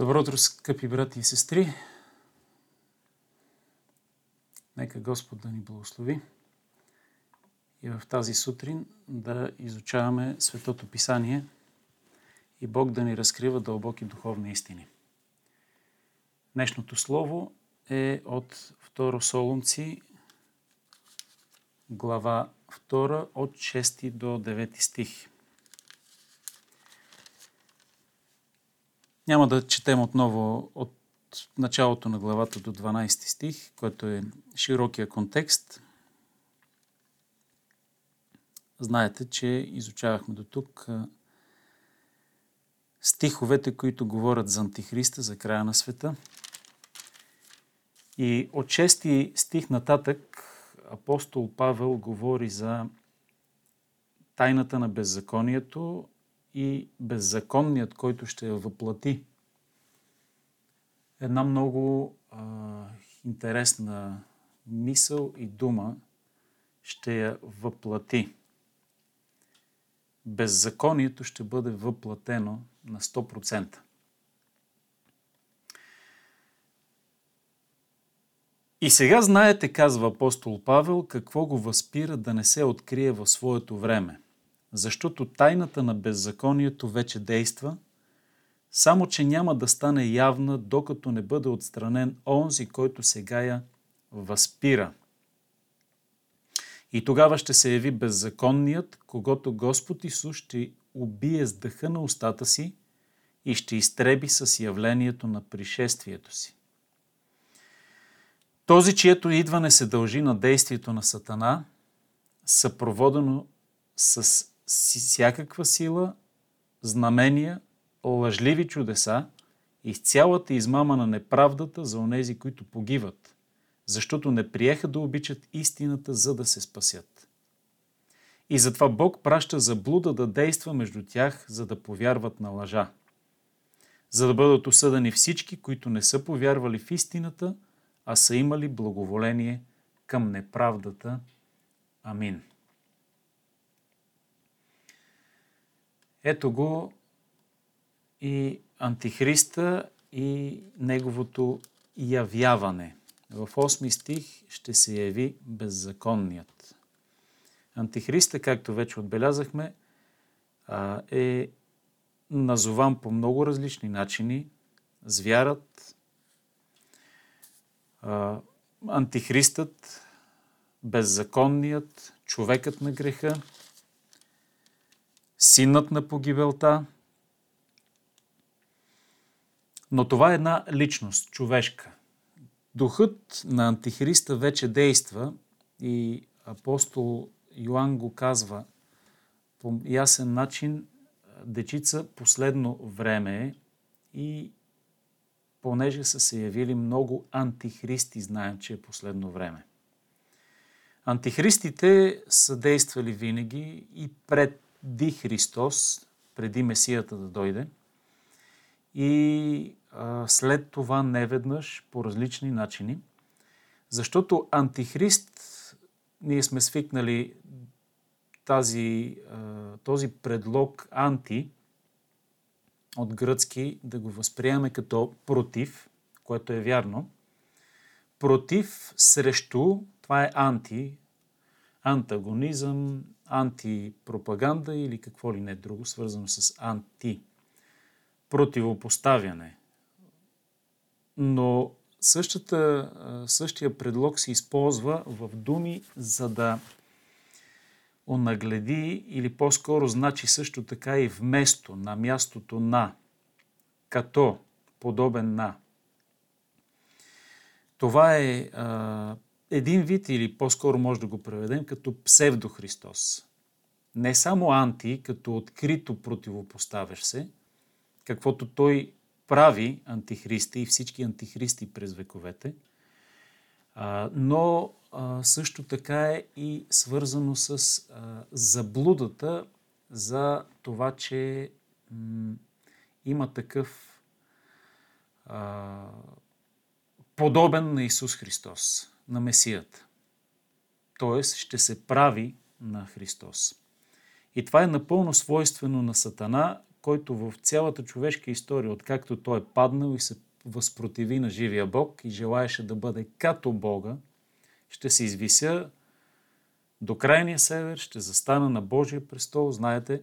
Добро утро, скъпи брати и сестри! Нека Господ да ни благослови и в тази сутрин да изучаваме Светото Писание и Бог да ни разкрива дълбоки духовни истини. Днешното слово е от 2 Солунци, глава 2, от 6 до 9 стих. Няма да четем отново от началото на главата до 12 стих, който е широкия контекст. Знаете, че изучавахме до тук стиховете, които говорят за Антихриста, за края на света. И от 6 стих нататък апостол Павел говори за тайната на беззаконието и беззаконният, който ще я въплати. Една много а, интересна мисъл и дума ще я въплати. Беззаконието ще бъде въплатено на 100%. И сега знаете, казва апостол Павел, какво го възпира да не се открие в своето време – защото тайната на беззаконието вече действа, само че няма да стане явна, докато не бъде отстранен онзи, който сега я възпира. И тогава ще се яви беззаконният, когато Господ Исус ще убие с дъха на устата си и ще изтреби с явлението на пришествието си. Този, чието идване се дължи на действието на Сатана, съпроводено с всякаква сила, знамения, лъжливи чудеса и цялата измама на неправдата за онези, които погиват, защото не приеха да обичат истината, за да се спасят. И затова Бог праща заблуда да действа между тях, за да повярват на лъжа. За да бъдат осъдени всички, които не са повярвали в истината, а са имали благоволение към неправдата. Амин. Ето го и Антихриста и неговото явяване. В 8 стих ще се яви беззаконният. Антихриста, както вече отбелязахме, е назован по много различни начини. Звярат, антихристът, беззаконният, човекът на греха, синът на погибелта. Но това е една личност, човешка. Духът на Антихриста вече действа и апостол Йоанн го казва по ясен начин, дечица последно време е и понеже са се явили много антихристи, знаем, че е последно време. Антихристите са действали винаги и пред ди Христос, преди Месията да дойде. И а, след това неведнъж по различни начини. Защото Антихрист, ние сме свикнали тази, а, този предлог анти от гръцки да го възприемаме като против, което е вярно. Против, срещу, това е анти, антагонизъм, антипропаганда или какво ли не друго, свързано с анти. Противопоставяне. Но същата, същия предлог се използва в думи, за да онагледи или по-скоро значи също така и вместо, на мястото на, като, подобен на. Това е а, един вид или по-скоро може да го преведем като псевдохристос. Не само анти, като открито противопоставяш се, каквото той прави антихриста и всички антихристи през вековете, но също така е и свързано с заблудата за това, че има такъв подобен на Исус Христос на Месията. Тоест ще се прави на Христос. И това е напълно свойствено на Сатана, който в цялата човешка история, откакто той е паднал и се възпротиви на живия Бог и желаеше да бъде като Бога, ще се извися до крайния север, ще застана на Божия престол, знаете,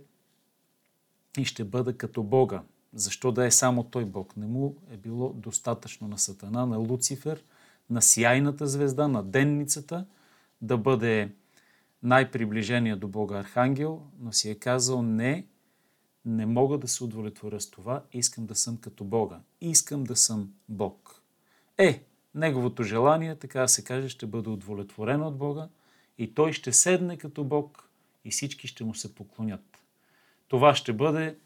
и ще бъда като Бога. Защо да е само той Бог? Не му е било достатъчно на Сатана, на Луцифер, на сияйната звезда, на денницата, да бъде най-приближения до Бога архангел, но си е казал не, не мога да се удовлетворя с това, искам да съм като Бога. Искам да съм Бог. Е, неговото желание, така да се каже, ще бъде удовлетворено от Бога и той ще седне като Бог и всички ще му се поклонят. Това ще бъде,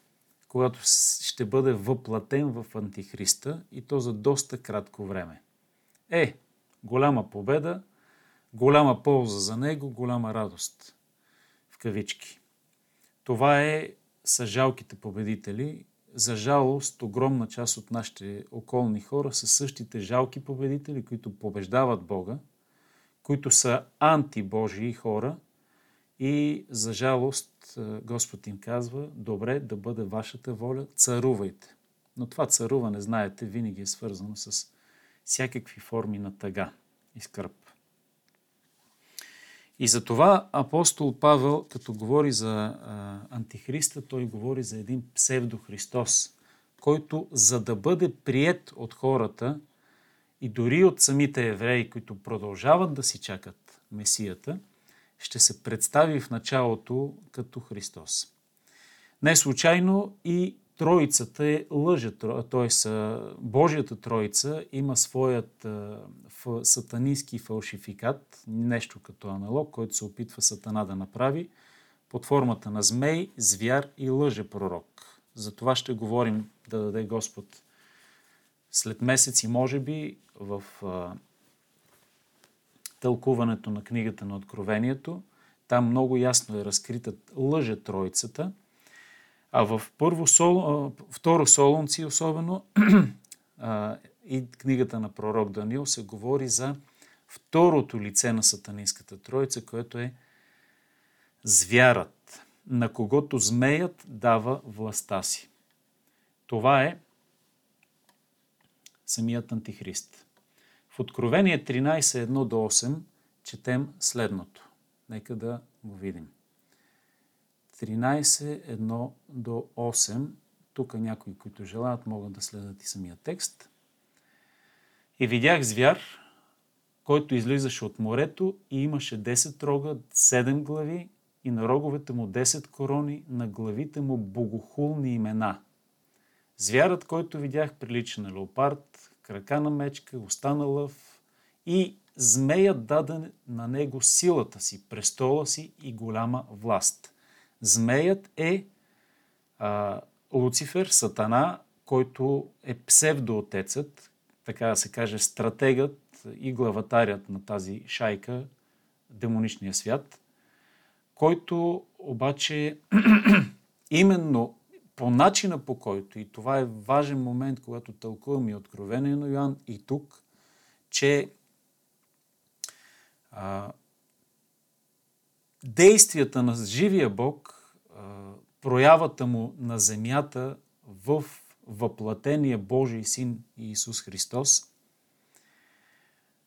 когато ще бъде въплатен в Антихриста и то за доста кратко време. Е, голяма победа, голяма полза за него, голяма радост. В кавички. Това е са жалките победители. За жалост, огромна част от нашите околни хора са същите жалки победители, които побеждават Бога, които са антибожии хора и за жалост Господ им казва, добре да бъде вашата воля, царувайте. Но това царуване, знаете, винаги е свързано с всякакви форми на тъга и скърб. И за това апостол Павел, като говори за а, антихриста, той говори за един псевдохристос, който за да бъде прият от хората и дори от самите евреи, които продължават да си чакат Месията, ще се представи в началото като Христос. Не случайно и Троицата е лъжа, т.е. Божията Троица има своят сатанински фалшификат, нещо като аналог, който се опитва Сатана да направи под формата на змей, звяр и лъже пророк. За това ще говорим да даде Господ след месеци, може би, в а, тълкуването на книгата на Откровението. Там много ясно е разкрита лъже Троицата – а в първо сол, второ Солунци особено и книгата на пророк Даниил се говори за второто лице на сатанинската троица, което е звярат, на когото змеят дава властта си. Това е самият антихрист. В Откровение 13.1 до 8 четем следното. Нека да го видим. 13.1 до 8. Тук някои, които желаят, могат да следят и самия текст. И видях звяр, който излизаше от морето и имаше 10 рога, 7 глави и на роговете му 10 корони, на главите му богохулни имена. Звярат, който видях, прилича на леопард, крака на мечка, уста на лъв и змеят даде на него силата си, престола си и голяма власт. Змеят е а, Луцифер, Сатана, който е псевдоотецът, така да се каже, стратегът и главатарят на тази шайка, демоничния свят, който обаче именно по начина по който, и това е важен момент, когато тълкуваме и Откровение на Йоан и тук, че а, действията на живия Бог, проявата му на земята в въплатения Божий син Иисус Христос,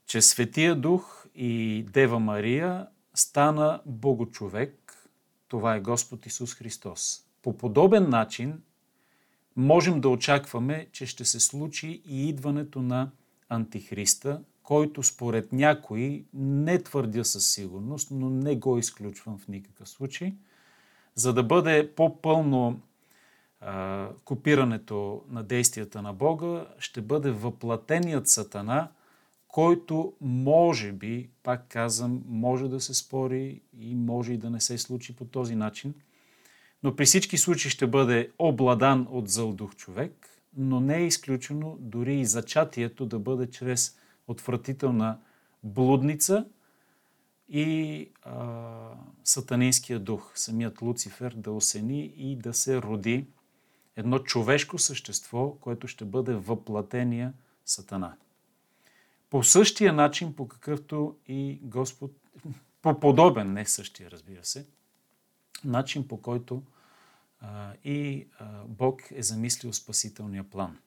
че Светия Дух и Дева Мария стана Богочовек, това е Господ Исус Христос. По подобен начин можем да очакваме, че ще се случи и идването на Антихриста, който според някои, не твърдя със сигурност, но не го изключвам в никакъв случай, за да бъде по-пълно а, копирането на действията на Бога, ще бъде въплатеният сатана, който може би, пак казвам, може да се спори и може и да не се случи по този начин, но при всички случаи ще бъде обладан от зъл дух човек, но не е изключено дори и зачатието да бъде чрез отвратителна блудница и а, сатанинския дух, самият Луцифер, да осени и да се роди едно човешко същество, което ще бъде въплатения сатана. По същия начин, по какъвто и Господ, по подобен, не същия, разбира се, начин по който и Бог е замислил спасителния план.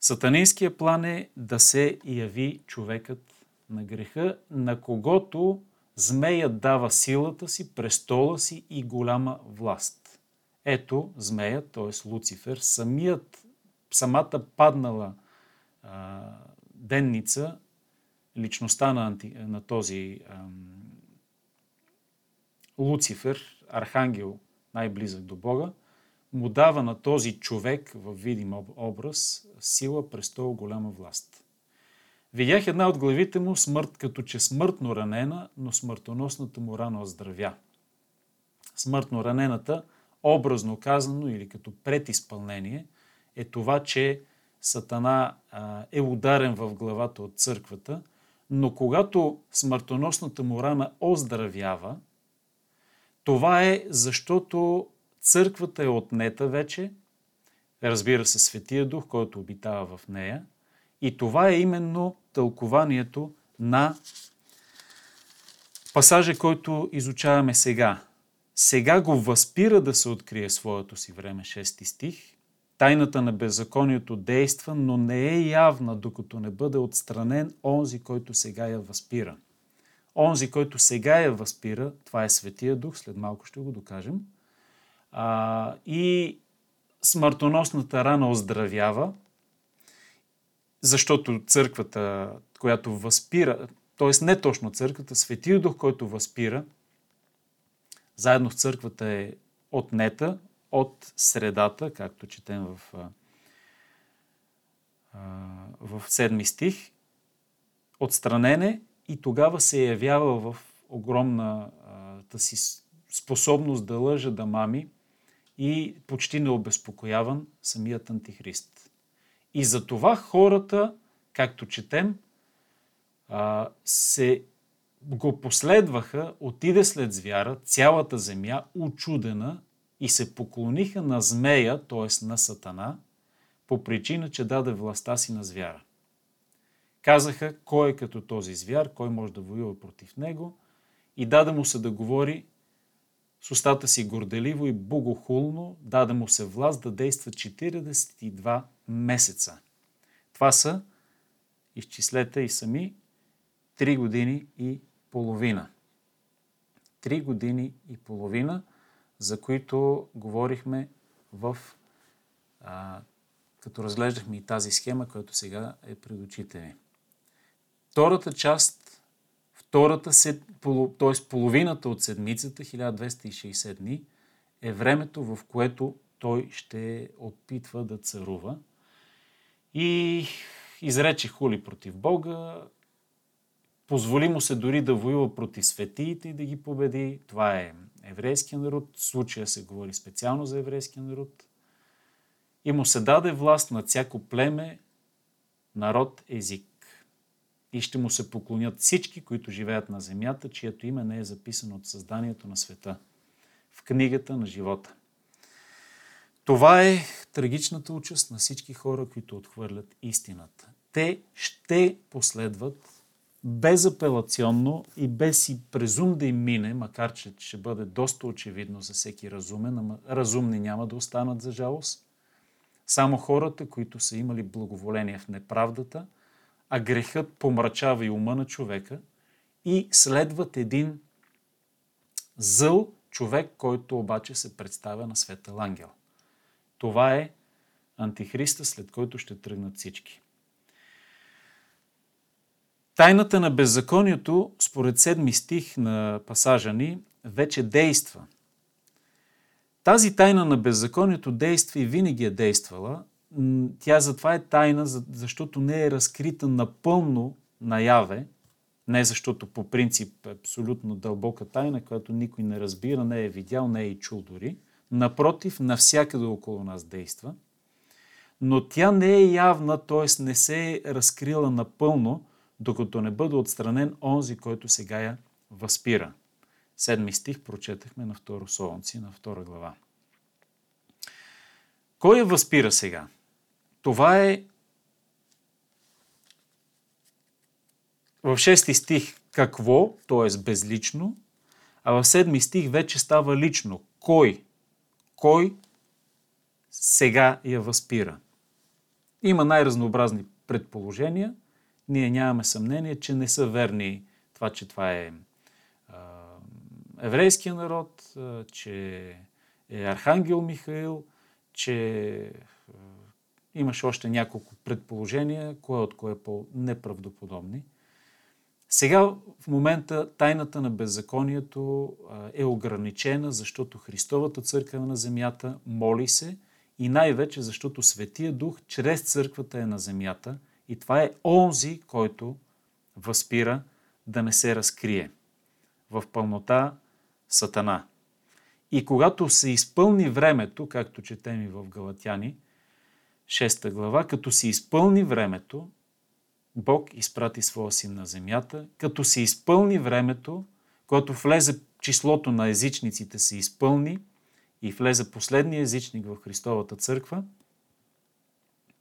Сатанинския план е да се яви човекът на греха, на когото змеят дава силата си, престола си и голяма власт. Ето змеят, т.е. Луцифер, самият, самата паднала а, денница, личността на, анти, на този ам, Луцифер, архангел, най-близък до Бога, му дава на този човек в видим образ сила, престол, голяма власт. Видях една от главите му смърт, като че смъртно ранена, но смъртоносната му рана оздравя. Смъртно ранената, образно казано или като предизпълнение, е това, че Сатана а, е ударен в главата от църквата, но когато смъртоносната му рана оздравява, това е защото църквата е отнета вече, разбира се, Светия Дух, който обитава в нея, и това е именно тълкованието на пасажа, който изучаваме сега. Сега го възпира да се открие своето си време, 6 стих. Тайната на беззаконието действа, но не е явна, докато не бъде отстранен онзи, който сега я възпира. Онзи, който сега я възпира, това е Светия Дух, след малко ще го докажем. А, и смъртоносната рана оздравява, защото църквата, която възпира, т.е. не точно църквата, Светия Дух, който възпира, заедно с църквата е отнета от средата, както четем в, в седми стих, отстранене и тогава се явява в огромната си способност да лъжа, да мами и почти необезпокояван самият антихрист. И за това хората, както четем, се го последваха, отиде след звяра, цялата земя, учудена и се поклониха на змея, т.е. на сатана, по причина, че даде властта си на звяра. Казаха кой е като този звяр, кой може да воюва против него и даде му се да говори с устата си горделиво и богохулно, даде му се власт да действа 42 месеца. Това са, изчислете и сами, 3 години и половина. 3 години и половина, за които говорихме в а, като разглеждахме и тази схема, която сега е пред очите ви. Втората част, втората се, т.е. половината от седмицата, 1260 дни, е времето, в което той ще опитва да царува. И изрече хули против Бога, позволи му се дори да воюва против светиите и да ги победи. Това е еврейския народ. В случая се говори специално за еврейския народ. И му се даде власт над всяко племе, народ, език и ще му се поклонят всички, които живеят на земята, чието име не е записано от създанието на света в книгата на живота. Това е трагичната участ на всички хора, които отхвърлят истината. Те ще последват безапелационно и без и презум да им мине, макар че ще бъде доста очевидно за всеки разумен, ама разумни няма да останат за жалост. Само хората, които са имали благоволение в неправдата – а грехът помрачава и ума на човека и следват един зъл човек, който обаче се представя на светъл ангел. Това е антихриста, след който ще тръгнат всички. Тайната на беззаконието, според седми стих на пасажа ни, вече действа. Тази тайна на беззаконието действа и винаги е действала, тя затова е тайна, защото не е разкрита напълно наяве, не защото по принцип е абсолютно дълбока тайна, която никой не разбира, не е видял, не е и чул дори. Напротив, навсякъде около нас действа. Но тя не е явна, т.е. не се е разкрила напълно, докато не бъде отстранен онзи, който сега я възпира. Седми стих прочетахме на второ Солонци, на втора глава. Кой я възпира сега? Това е в 6 стих какво, т.е. безлично, а в 7 стих вече става лично. Кой? кой сега я възпира. Има най-разнообразни предположения. Ние нямаме съмнение, че не са верни това, че това е еврейския народ, че е Архангел Михаил, че имаше още няколко предположения, кое от кое е по-неправдоподобни. Сега в момента тайната на беззаконието е ограничена, защото Христовата църква на земята моли се и най-вече защото Светия Дух чрез църквата е на земята и това е онзи, който възпира да не се разкрие в пълнота Сатана. И когато се изпълни времето, както четем и в Галатяни, 6 глава, като се изпълни времето, Бог изпрати своя син на земята, като се изпълни времето, когато влезе числото на езичниците се изпълни и влезе последния езичник в Христовата църква,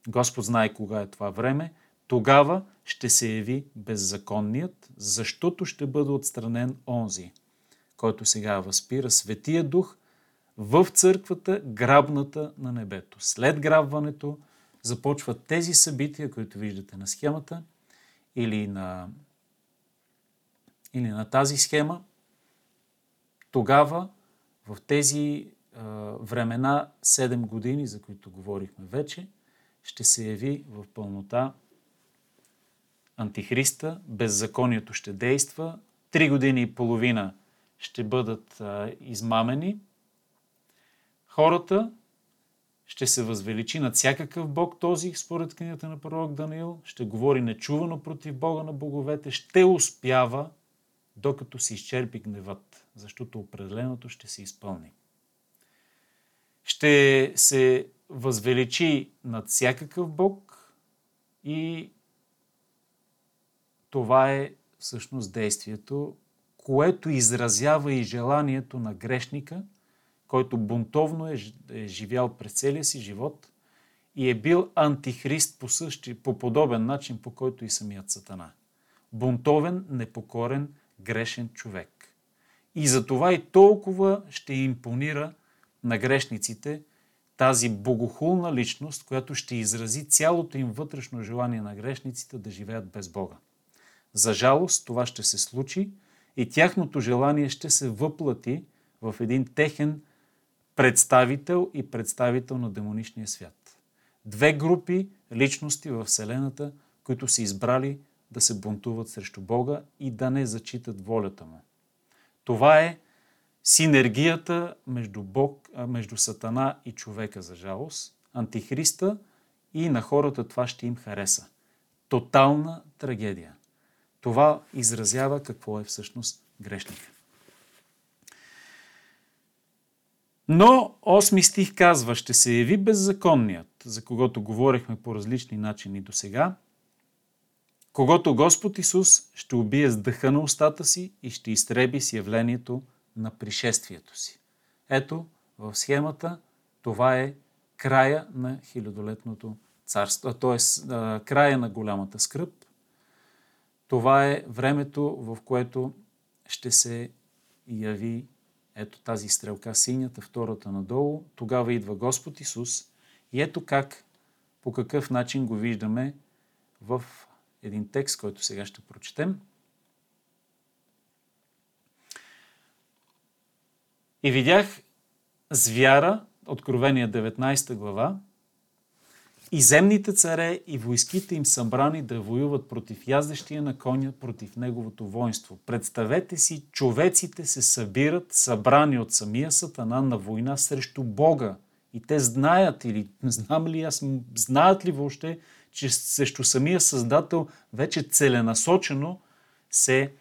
Господ знае кога е това време, тогава ще се яви беззаконният, защото ще бъде отстранен онзи, който сега възпира Светия Дух в църквата, грабната на небето. След грабването започват тези събития, които виждате на схемата или на, или на тази схема. Тогава в тези а, времена, 7 години, за които говорихме вече, ще се яви в пълнота Антихриста, беззаконието ще действа, три години и половина ще бъдат а, измамени. Хората ще се възвеличи над всякакъв бог този, според книгата на пророк Даниил, ще говори нечувано против Бога на боговете, ще успява, докато се изчерпи гневът, защото определеното ще се изпълни. Ще се възвеличи над всякакъв бог и това е всъщност действието, което изразява и желанието на грешника, който бунтовно е, е живял през целия си живот и е бил антихрист по, същи, по подобен начин, по който и самият Сатана. Бунтовен, непокорен, грешен човек. И за това и толкова ще импонира на грешниците тази богохулна личност, която ще изрази цялото им вътрешно желание на грешниците да живеят без Бога. За жалост това ще се случи и тяхното желание ще се въплати в един техен представител и представител на демоничния свят. Две групи личности в Вселената, които са избрали да се бунтуват срещу Бога и да не зачитат волята му. Това е синергията между, Бог, между Сатана и човека, за жалост, Антихриста и на хората това ще им хареса. Тотална трагедия. Това изразява какво е всъщност грешника. Но 8 стих казва, ще се яви беззаконният, за когото говорихме по различни начини до сега, когато Господ Исус ще убие с дъха на устата си и ще изтреби с явлението на пришествието си. Ето, в схемата това е края на хилядолетното царство, т.е. края на голямата скръп, това е времето, в което ще се яви ето тази стрелка синята, втората надолу. Тогава идва Господ Исус. И ето как, по какъв начин го виждаме в един текст, който сега ще прочетем. И видях звяра, Откровение 19 глава, и земните царе и войските им събрани да воюват против яздещия на коня, против неговото воинство. Представете си, човеците се събират, събрани от самия сатана на война срещу Бога. И те знаят или знам ли аз, знаят ли въобще, че срещу самия Създател вече целенасочено се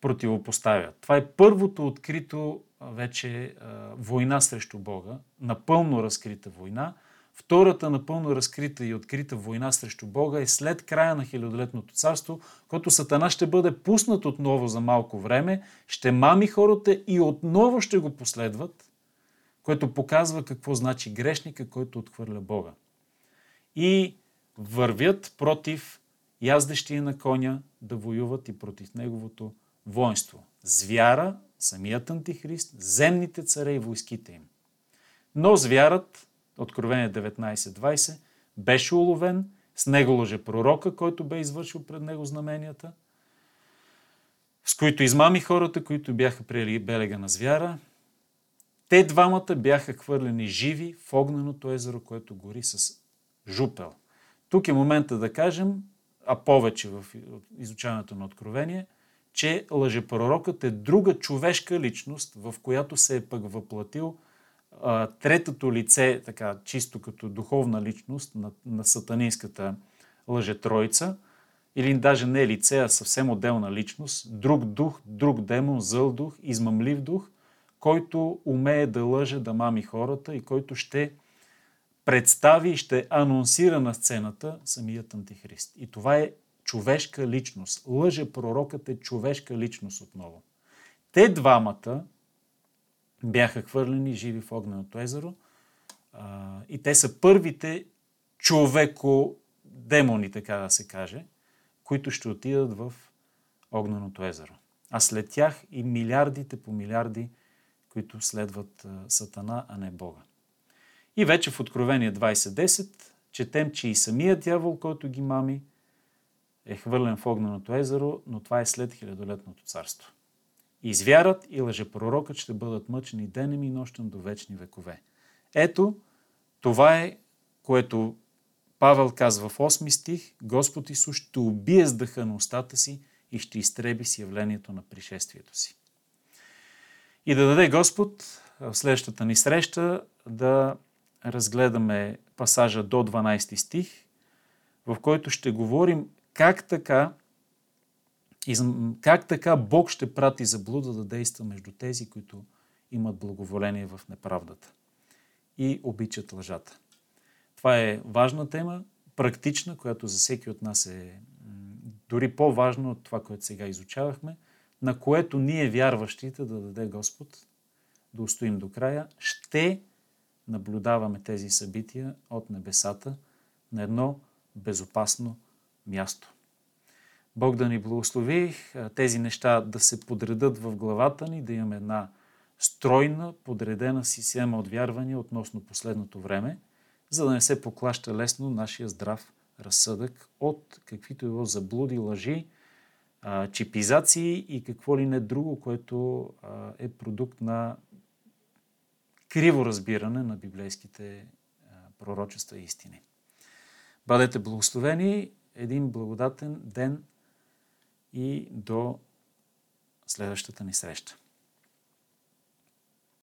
противопоставят. Това е първото открито вече война срещу Бога, напълно разкрита война – Втората напълно разкрита и открита война срещу Бога е след края на хилядолетното царство, който Сатана ще бъде пуснат отново за малко време, ще мами хората и отново ще го последват, което показва какво значи грешника, който отхвърля Бога. И вървят против яздещия на коня да воюват и против неговото воинство. Звяра, самият антихрист, земните царе и войските им. Но звярат, Откровение 19.20, беше уловен, с него лъже пророка, който бе извършил пред него знаменията, с които измами хората, които бяха приели белега на звяра. Те двамата бяха хвърлени живи в огненото езеро, което гори с жупел. Тук е момента да кажем, а повече в изучаването на Откровение, че лъжепророкът е друга човешка личност, в която се е пък въплатил а, третото лице, така чисто като духовна личност на, на сатанинската лъжетроица, или даже не лице, а съвсем отделна личност, друг дух, друг демон, зъл дух, измамлив дух, който умее да лъже, да мами хората и който ще представи и ще анонсира на сцената самият антихрист. И това е човешка личност. Лъже пророкът е човешка личност отново. Те двамата бяха хвърлени живи в огненото езеро а, и те са първите човеко-демони, така да се каже, които ще отидат в огненото езеро. А след тях и милиардите по милиарди, които следват Сатана, а не Бога. И вече в Откровение 20.10 четем, че и самият дявол, който ги мами, е хвърлен в огненото езеро, но това е след хилядолетното царство. И звярат и лъжепророкът ще бъдат мъчени денем и нощен до вечни векове. Ето, това е, което Павел казва в 8 стих, Господ Исус ще убие с дъха на устата си и ще изтреби с явлението на пришествието си. И да даде Господ в следващата ни среща да разгледаме пасажа до 12 стих, в който ще говорим как така, как така Бог ще прати заблуда да действа между тези, които имат благоволение в неправдата и обичат лъжата. Това е важна тема, практична, която за всеки от нас е дори по-важно от това, което сега изучавахме, на което ние, вярващите, да даде Господ, да устоим до края, ще наблюдаваме тези събития от небесата на едно безопасно място. Бог да ни благослови тези неща да се подредат в главата ни, да имаме една стройна, подредена система от вярвания относно последното време, за да не се поклаща лесно нашия здрав разсъдък от каквито е заблуди, лъжи, чипизации и какво ли не друго, което е продукт на криво разбиране на библейските пророчества и истини. Бъдете благословени, един благодатен ден и до следващата ни среща.